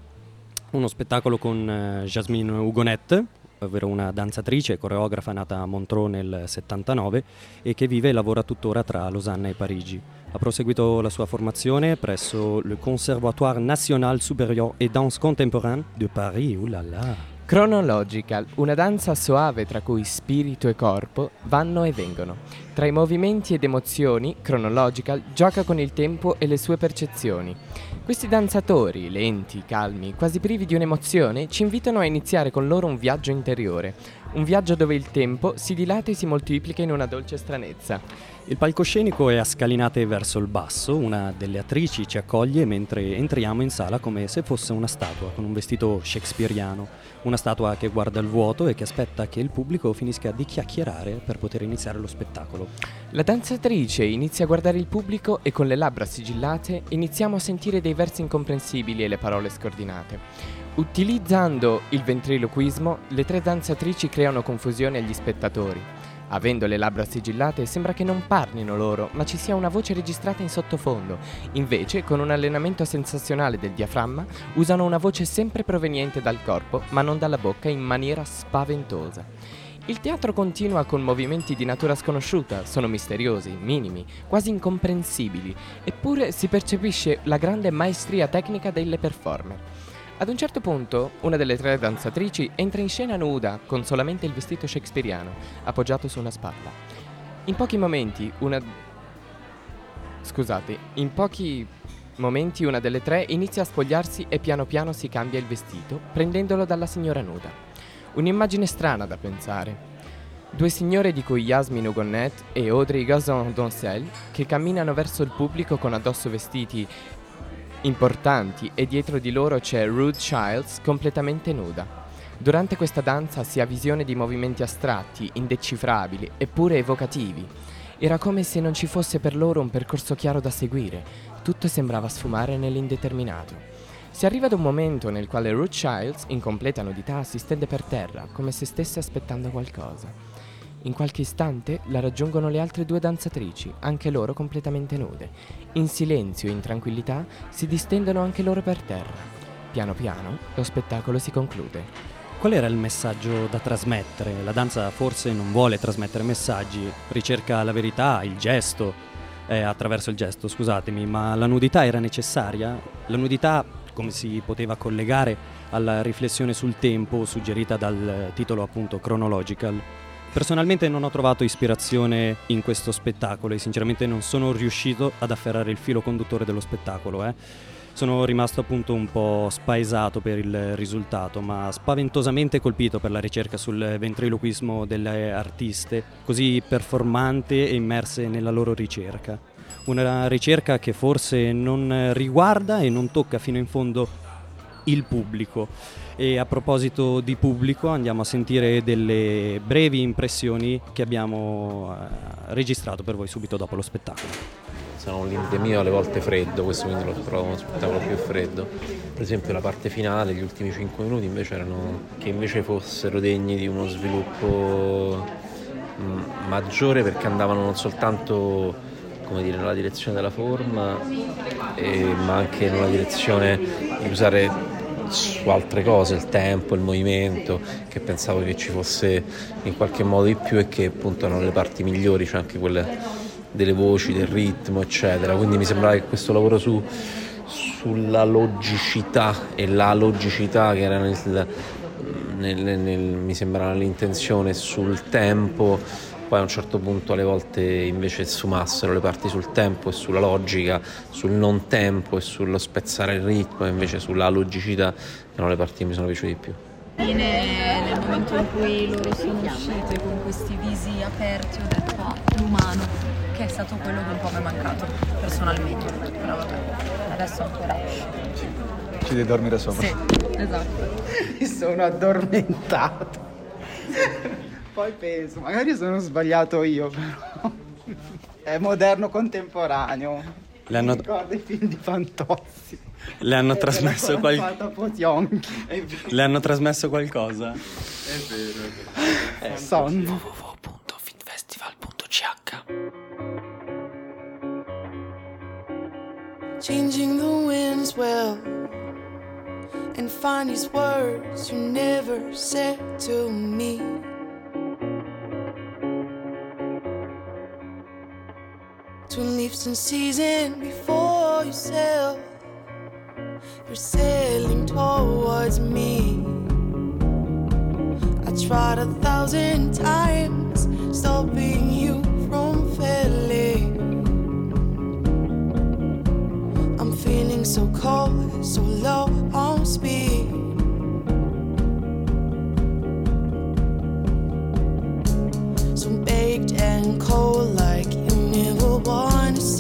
Speaker 4: uno spettacolo con eh, Jasmine Hugonet, ovvero una danzatrice e coreografa nata a Montreux nel 79 e che vive e lavora tuttora tra Losanna e Parigi. Ha proseguito la sua formazione presso le Conservatoire National Supérieur et Danse Contemporaine de Paris. Là.
Speaker 3: Chronological, una danza soave tra cui spirito e corpo vanno e vengono. Tra i movimenti ed emozioni, Chronological gioca con il tempo e le sue percezioni. Questi danzatori, lenti, calmi, quasi privi di un'emozione, ci invitano a iniziare con loro un viaggio interiore, un viaggio dove il tempo si dilata e si moltiplica in una dolce stranezza.
Speaker 4: Il palcoscenico è a scalinate verso il basso, una delle attrici ci accoglie mentre entriamo in sala come se fosse una statua con un vestito shakespeariano, una statua che guarda il vuoto e che aspetta che il pubblico finisca di chiacchierare per poter iniziare lo spettacolo.
Speaker 3: La danzatrice inizia a guardare il pubblico e con le labbra sigillate iniziamo a sentire dei versi incomprensibili e le parole scordinate. Utilizzando il ventriloquismo, le tre danzatrici creano confusione agli spettatori. Avendo le labbra sigillate sembra che non parlino loro, ma ci sia una voce registrata in sottofondo. Invece, con un allenamento sensazionale del diaframma, usano una voce sempre proveniente dal corpo, ma non dalla bocca, in maniera spaventosa. Il teatro continua con movimenti di natura sconosciuta, sono misteriosi, minimi, quasi incomprensibili, eppure si percepisce la grande maestria tecnica delle performer. Ad un certo punto, una delle tre danzatrici entra in scena nuda, con solamente il vestito shakespeariano, appoggiato su una spalla. In pochi momenti, una... Scusate, in pochi momenti una delle tre inizia a spogliarsi e piano piano si cambia il vestito, prendendolo dalla signora nuda. Un'immagine strana da pensare. Due signore di cui Yasmin Hugonnet e Audrey Gazon Doncel che camminano verso il pubblico con addosso vestiti importanti e dietro di loro c'è Ruth Childs completamente nuda. Durante questa danza si ha visione di movimenti astratti, indecifrabili eppure evocativi. Era come se non ci fosse per loro un percorso chiaro da seguire, tutto sembrava sfumare nell'indeterminato. Si arriva ad un momento nel quale Ruth Childs, in completa nudità, si stende per terra, come se stesse aspettando qualcosa. In qualche istante la raggiungono le altre due danzatrici, anche loro completamente nude. In silenzio e in tranquillità si distendono anche loro per terra. Piano piano lo spettacolo si conclude.
Speaker 4: Qual era il messaggio da trasmettere? La danza forse non vuole trasmettere messaggi, ricerca la verità, il gesto, eh, attraverso il gesto, scusatemi, ma la nudità era necessaria? La nudità come si poteva collegare alla riflessione sul tempo suggerita dal titolo appunto Chronological? Personalmente non ho trovato ispirazione in questo spettacolo e sinceramente non sono riuscito ad afferrare il filo conduttore dello spettacolo. eh. Sono rimasto appunto un po' spaesato per il risultato, ma spaventosamente colpito per la ricerca sul ventriloquismo delle artiste, così performante e immerse nella loro ricerca. Una ricerca che forse non riguarda e non tocca fino in fondo il pubblico. E a proposito di pubblico andiamo a sentire delle brevi impressioni che abbiamo eh, registrato per voi subito dopo lo spettacolo.
Speaker 16: sono mio alle volte freddo, questo quindi lo trovo uno spettacolo più freddo. Per esempio la parte finale, gli ultimi 5 minuti invece erano che invece fossero degni di uno sviluppo mh, maggiore perché andavano non soltanto come dire, nella direzione della forma, eh, ma anche nella direzione di usare su altre cose, il tempo, il movimento, che pensavo che ci fosse in qualche modo di più e che appunto erano le parti migliori, cioè anche quelle delle voci, del ritmo, eccetera. Quindi mi sembrava che questo lavoro su, sulla logicità e la logicità che era nel, nel, nel, mi sembrava l'intenzione sul tempo, poi a un certo punto alle volte invece sfumassero le parti sul tempo e sulla logica, sul non tempo e sullo spezzare il ritmo e invece sulla logicità erano le parti che mi sono piaciute di più.
Speaker 17: Fine, nel momento in cui loro sono uscite con questi visi aperti ho detto ah, l'umano che è stato quello che un po' mi è mancato personalmente però vabbè adesso ancora
Speaker 11: Ci devi dormire sopra.
Speaker 17: sì esatto [laughs]
Speaker 18: Mi sono addormentato. [laughs] Poi penso, magari sono sbagliato io, però. È moderno contemporaneo.
Speaker 4: Le hanno-
Speaker 18: Mi ricordo i film di Fantozzi.
Speaker 4: Le hanno trasmesso qual-. Le hanno trasmesso qualcosa?
Speaker 18: È vero. Eh, sonno.
Speaker 19: changing the winds well and find these words you never said to me twin leaves in season before you sail. You're sailing towards me. I tried a thousand times stopping you from failing. I'm feeling so cold, so low on speed. So baked and cold, like never want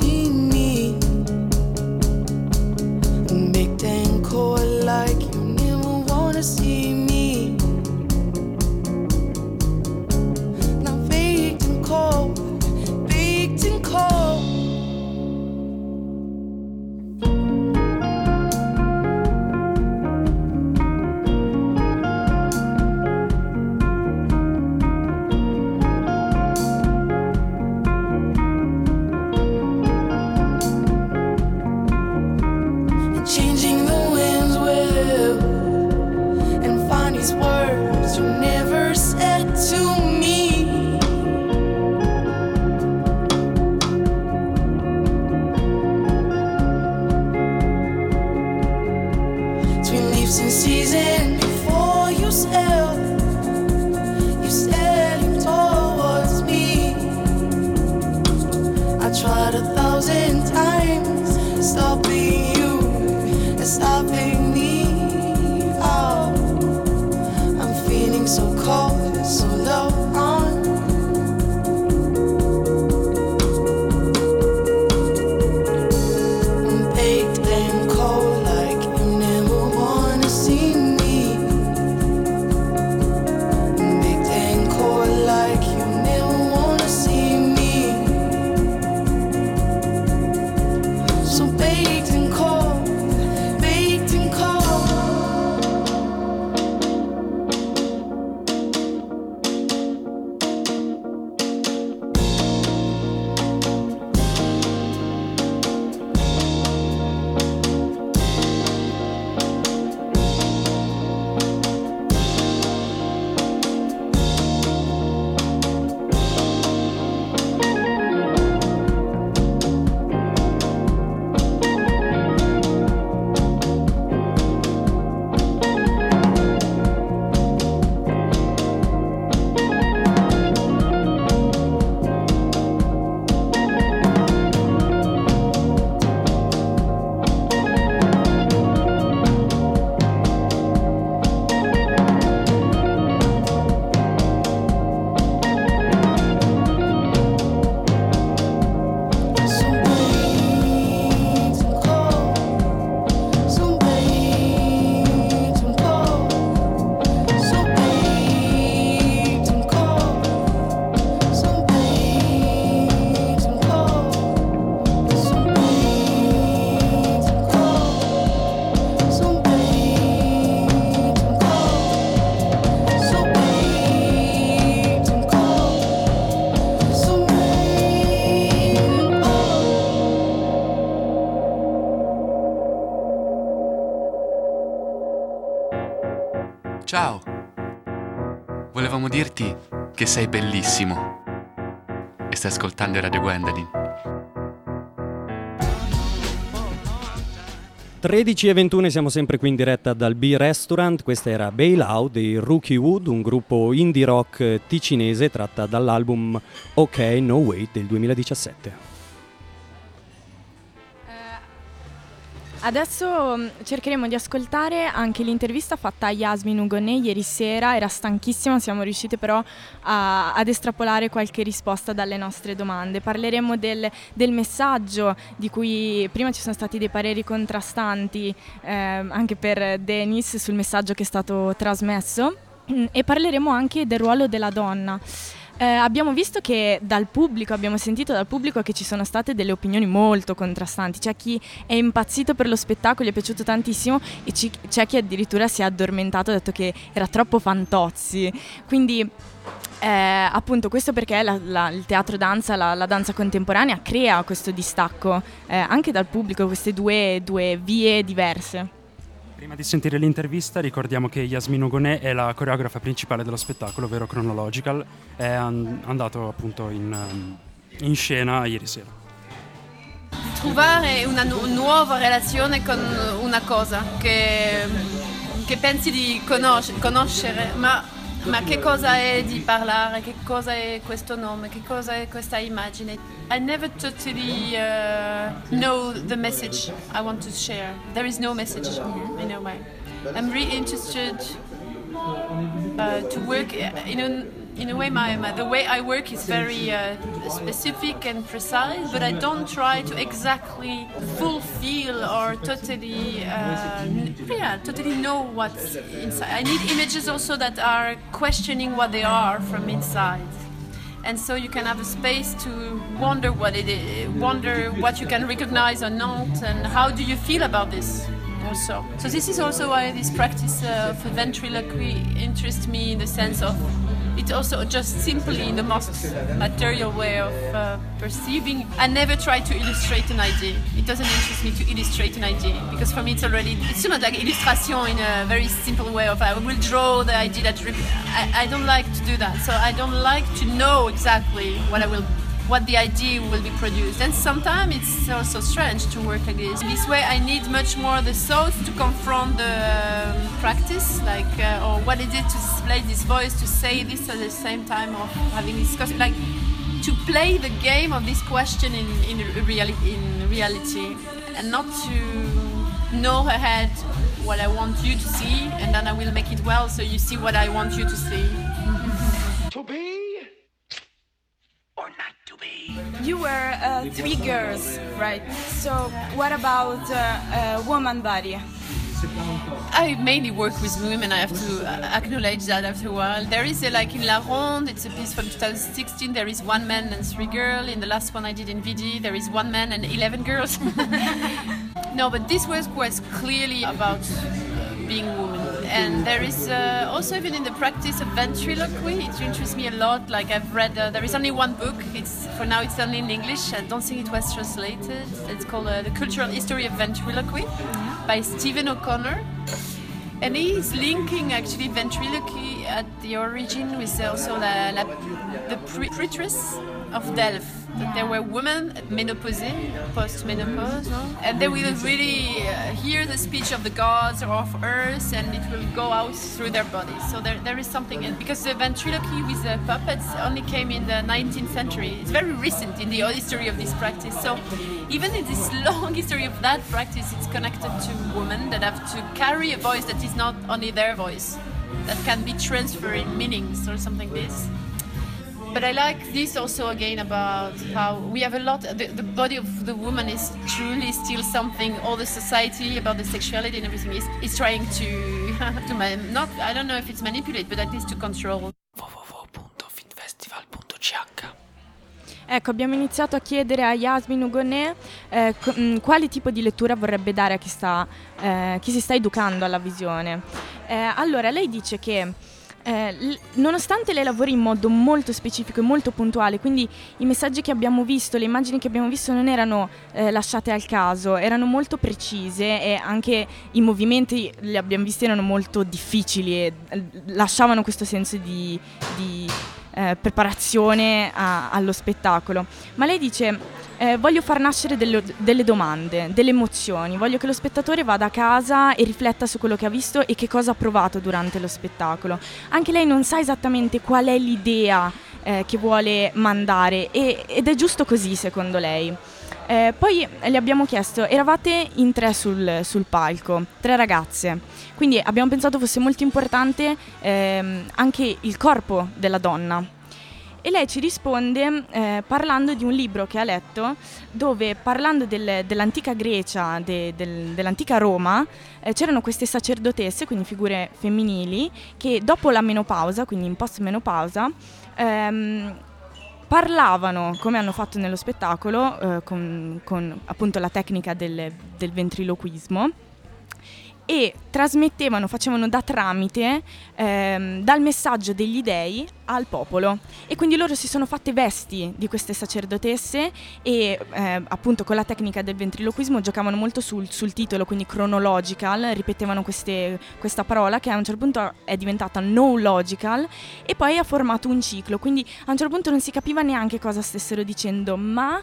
Speaker 20: ascoltando Radio Gwendolyn.
Speaker 4: 13 e 21 siamo sempre qui in diretta dal B-Restaurant, questa era Bailout dei Rookie Wood, un gruppo indie rock ticinese tratta dall'album OK No Wait del 2017.
Speaker 5: Adesso mh, cercheremo di ascoltare anche l'intervista fatta a Yasmin Ugonè ieri sera, era stanchissima, siamo riusciti però a- ad estrapolare qualche risposta dalle nostre domande. Parleremo del, del messaggio di cui prima ci sono stati dei pareri contrastanti ehm, anche per Denis sul messaggio che è stato trasmesso Mm, [clears throat] e parleremo anche del ruolo della donna. Eh, abbiamo visto che dal pubblico, abbiamo sentito dal pubblico che ci sono state delle opinioni molto contrastanti. C'è chi è impazzito per lo spettacolo, gli è piaciuto tantissimo e ci- c'è chi addirittura si è addormentato, ha detto che era troppo fantozzi. Quindi eh, appunto questo perché la- la- il teatro danza, la, la danza contemporanea crea questo distacco eh, anche dal pubblico, queste due, due vie diverse.
Speaker 8: Prima di sentire l'intervista ricordiamo che Yasmin Ugonè è la coreografa principale dello spettacolo, ovvero Chronological, è an- andato appunto in, ehm, in scena ieri sera.
Speaker 21: trovare una nu- nuova relazione con una cosa che, che pensi di conosce- conoscere, ma, ma che cosa è di parlare, che cosa è questo nome, che cosa è questa immagine. I never totally uh, know the message I want to share. There is no message in a way. I'm really interested uh, to work in a, in a way my, my the way I work is very uh, specific and precise but I don't try to exactly fulfill or totally uh, yeah totally know what's inside. I need images also that are questioning what they are from inside. And so you can have a space to wonder what it is, wonder what you can recognize or not, and how do you feel about this also. So this is also why this practice of ventriloquy interests me in the sense of it also just simply in the most material way of uh, perceiving. I never try to illustrate an idea. It doesn't interest me to illustrate an idea because for me it's already it's not like illustration in a very simple way of I will draw the idea that I, I don't like to do that. So I don't like to know exactly what I will what the idea will be produced. And sometimes it's also strange to work like this. This way, I need much more the thoughts to confront the um, practice, like, uh, or what is it to display this voice, to say this at the same time of having this like, to play the game of this question in, in, reality, in reality, and not to know ahead what I want you to see, and then I will make it well so you see what I want you to see.
Speaker 19: To be
Speaker 5: You were uh, three girls, right? So what about uh, uh, woman body?
Speaker 21: I mainly work with women. I have to uh, acknowledge that after a while. There is a, like in La Ronde, it's a piece from 2016. There is one man and three girls. In the last one I did in VD, there is one man and 11 girls. [laughs] no, but this work was clearly about being woman. And there is uh, also even in the practice of ventriloquy, it interests me a lot. Like I've read, uh, there is only one book. It's for now it's only in English. I don't think it was translated. It's called uh, The Cultural History of Ventriloquy by Stephen O'Connor. And he's linking actually ventriloquy at the origin with also la, la, the pre- of. That there were women menopausée, post-menopause, no? and they will really uh, hear the speech of the gods or of earth, and it will go out through their bodies. So there, there is something, because the ventriloquy with the puppets only came in the 19th century, it's very recent in the history of this practice. So even in this [laughs] long history of that practice, it's connected to women that have to carry a voice that is not only their voice, that can be transferred in meanings or something like this. But I like this also again about how we have a lot. The, the body of the woman is truly still something. All the society about the sexuality and everything is, is trying to [laughs] to man, not. I don't know if it's manipulate, but at least to control.
Speaker 5: Ecco, abbiamo iniziato a chiedere a Yasmin Ugonè eh, co- mh, quale tipo di lettura vorrebbe dare a chi, sta, eh, chi si sta educando alla visione. Eh, allora, lei dice che
Speaker 22: eh, nonostante lei lavori in modo molto specifico e molto puntuale, quindi i messaggi che abbiamo visto, le immagini che abbiamo visto non erano eh, lasciate al caso, erano molto precise e anche i movimenti li abbiamo visti erano molto difficili e eh, lasciavano questo senso di, di, eh, preparazione a- allo spettacolo. Ma lei dice eh, voglio far nascere delle, delle domande, delle emozioni, voglio che lo spettatore vada a casa e rifletta su quello che ha visto e che cosa ha provato durante lo spettacolo. Anche lei non sa esattamente qual è l'idea eh, che vuole mandare e- ed è giusto così secondo lei. Eh, poi le abbiamo chiesto, eravate in tre sul, sul palco, tre ragazze, quindi abbiamo pensato fosse molto importante ehm, anche il corpo della donna. E lei ci risponde eh, parlando di un libro che ha letto dove parlando del- dell'antica Grecia, de- del- dell'antica Roma, eh, c'erano queste sacerdotesse, quindi figure femminili, che dopo la menopausa, quindi in post-menopausa, ehm, parlavano, come hanno fatto nello spettacolo, eh, con, con appunto la tecnica del, del ventriloquismo e trasmettevano, facevano da tramite ehm, dal messaggio degli dei al popolo. E quindi loro si sono fatte vesti di queste sacerdotesse e eh, appunto con la tecnica del ventriloquismo giocavano molto sul, sul titolo, quindi chronological, ripetevano queste- questa parola che a un certo punto è diventata no logical e poi ha formato un ciclo, quindi a un certo punto non si capiva neanche cosa stessero dicendo, ma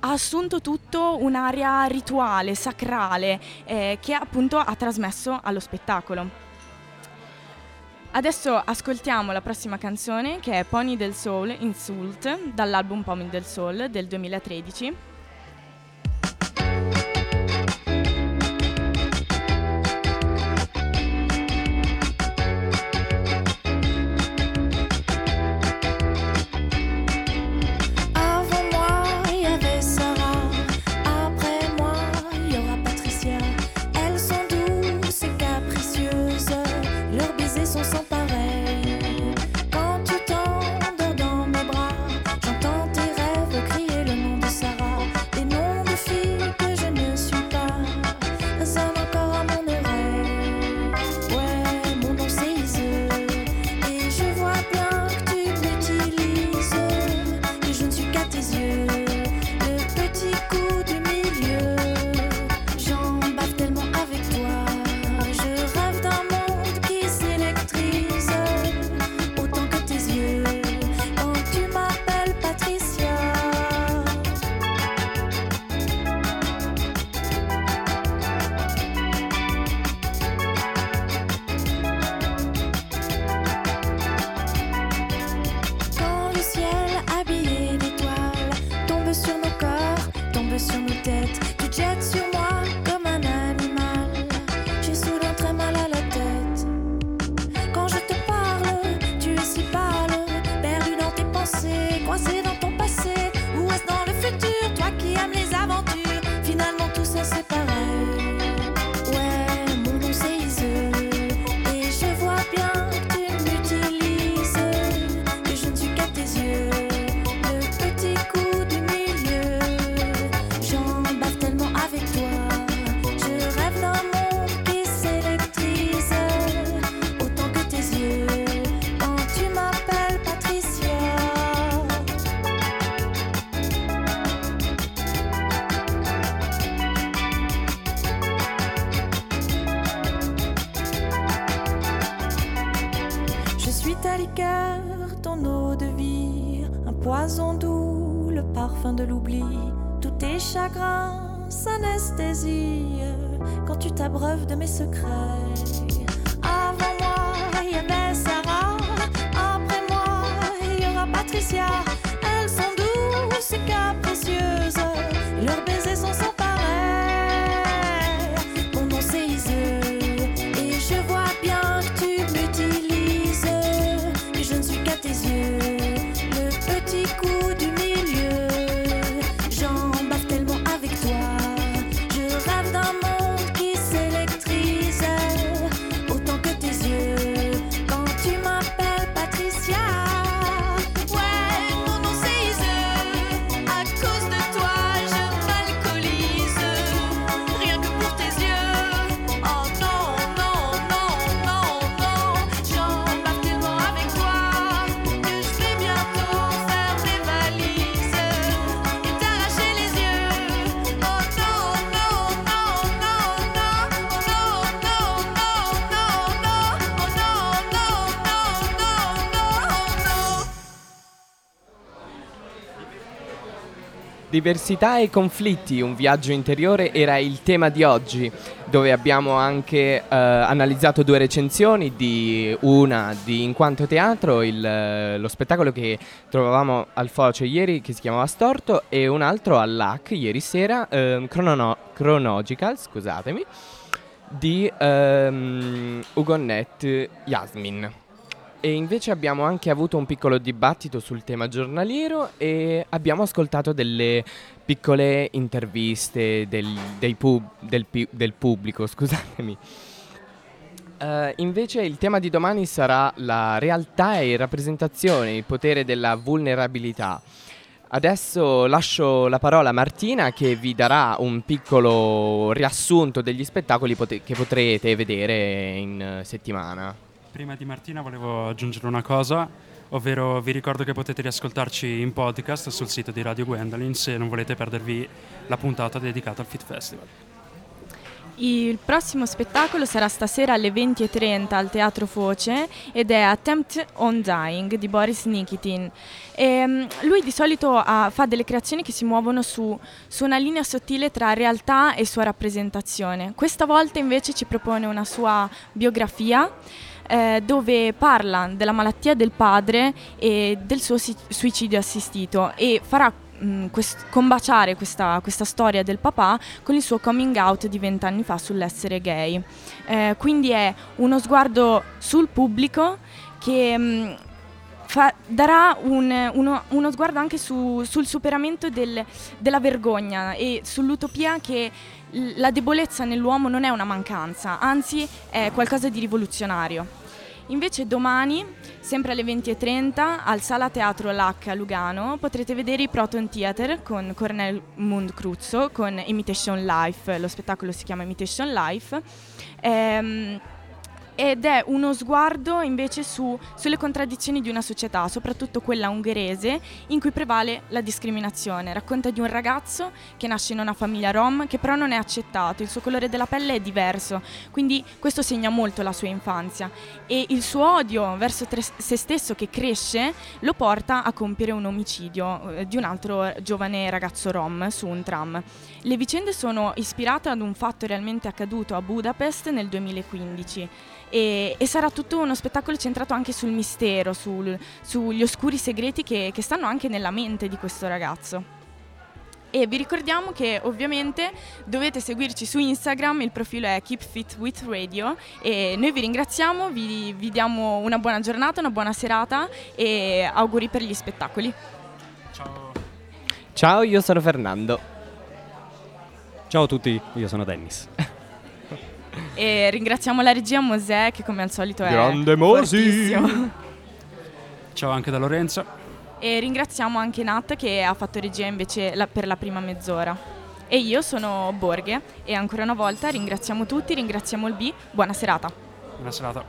Speaker 22: ha assunto tutto un'area rituale, sacrale, eh, che appunto ha trasmesso allo spettacolo. Adesso ascoltiamo la prossima canzone che è Pony del Soul Insult dall'album Pony del Soul del 2013.
Speaker 3: Diversità e conflitti, un viaggio interiore era il tema di oggi, dove abbiamo anche eh, analizzato due recensioni, di una di In quanto teatro, il, eh, lo spettacolo che trovavamo al Foce ieri che si chiamava Storto e un altro all'AC ieri sera, ehm, Chronono- Chronological, scusatemi, di ehm, Ugonnet Yasmin. E invece abbiamo anche avuto un piccolo dibattito sul tema giornaliero e abbiamo ascoltato delle piccole interviste del, pub- del, del pubblico, [laughs] scusatemi. Eh, invece il tema di domani sarà la realtà e rappresentazione, il potere della vulnerabilità. Adesso lascio la parola a Martina che vi darà un piccolo riassunto degli spettacoli pote- che potrete vedere in eh, settimana.
Speaker 8: Prima di Martina volevo aggiungere una cosa, ovvero vi ricordo che potete riascoltarci in podcast sul sito di Radio Gwendolyn se non volete perdervi la puntata dedicata al Fit Festival.
Speaker 5: Il prossimo spettacolo sarà stasera alle 20.30 al Teatro Foce ed è Attempt on Dying di Boris Nikitin. Ehm, lui di solito ha- fa delle creazioni che si muovono su, su una linea sottile tra realtà e sua rappresentazione. Questa volta invece ci propone una sua biografia eh, dove parla della malattia del padre e del suo si- suicidio assistito e farà mh, quest- combaciare questa, questa storia del papà con il suo coming out di vent'anni fa sull'essere gay. Eh, quindi è uno sguardo sul pubblico che mh, fa- darà un- uno, uno sguardo anche su- sul superamento del- della vergogna e sull'utopia che la debolezza nell'uomo non è una mancanza, anzi è qualcosa di rivoluzionario. Invece domani, sempre alle 20.30, al Sala Teatro LAC a Lugano, potrete vedere i Proton Theater con Cornel Mundcruzzo, con Imitation Life, lo spettacolo si chiama Imitation Life. Ehm, ed è uno sguardo invece su- sulle contraddizioni di una società, soprattutto quella ungherese, in cui prevale la discriminazione. Racconta di un ragazzo che nasce in una famiglia rom, che però non è accettato, il suo colore della pelle è diverso, quindi questo segna molto la sua infanzia e il suo odio verso tre- se stesso che cresce lo porta a compiere un omicidio eh, di un altro giovane ragazzo rom su un tram. Le vicende sono ispirate ad un fatto realmente accaduto a Budapest nel 2015 e, e sarà tutto uno spettacolo centrato anche sul mistero, sul- sugli oscuri segreti che, che stanno anche nella mente di questo ragazzo. E vi ricordiamo che ovviamente dovete seguirci su Instagram, il profilo è Keep Fit with Radio e noi vi ringraziamo, vi, vi diamo una buona giornata, una buona serata e auguri per gli spettacoli.
Speaker 3: Ciao, io sono Fernando.
Speaker 4: Ciao a tutti, io sono Dennis. [laughs]
Speaker 5: E ringraziamo la regia Mosè che come al solito è
Speaker 8: Grande Mosi! Ciao anche da Lorenzo.
Speaker 5: E ringraziamo anche Nat che ha fatto regia invece la- per la prima mezz'ora. E io sono Borghe e ancora una volta ringraziamo tutti, ringraziamo il B, buona serata.
Speaker 8: Buona serata.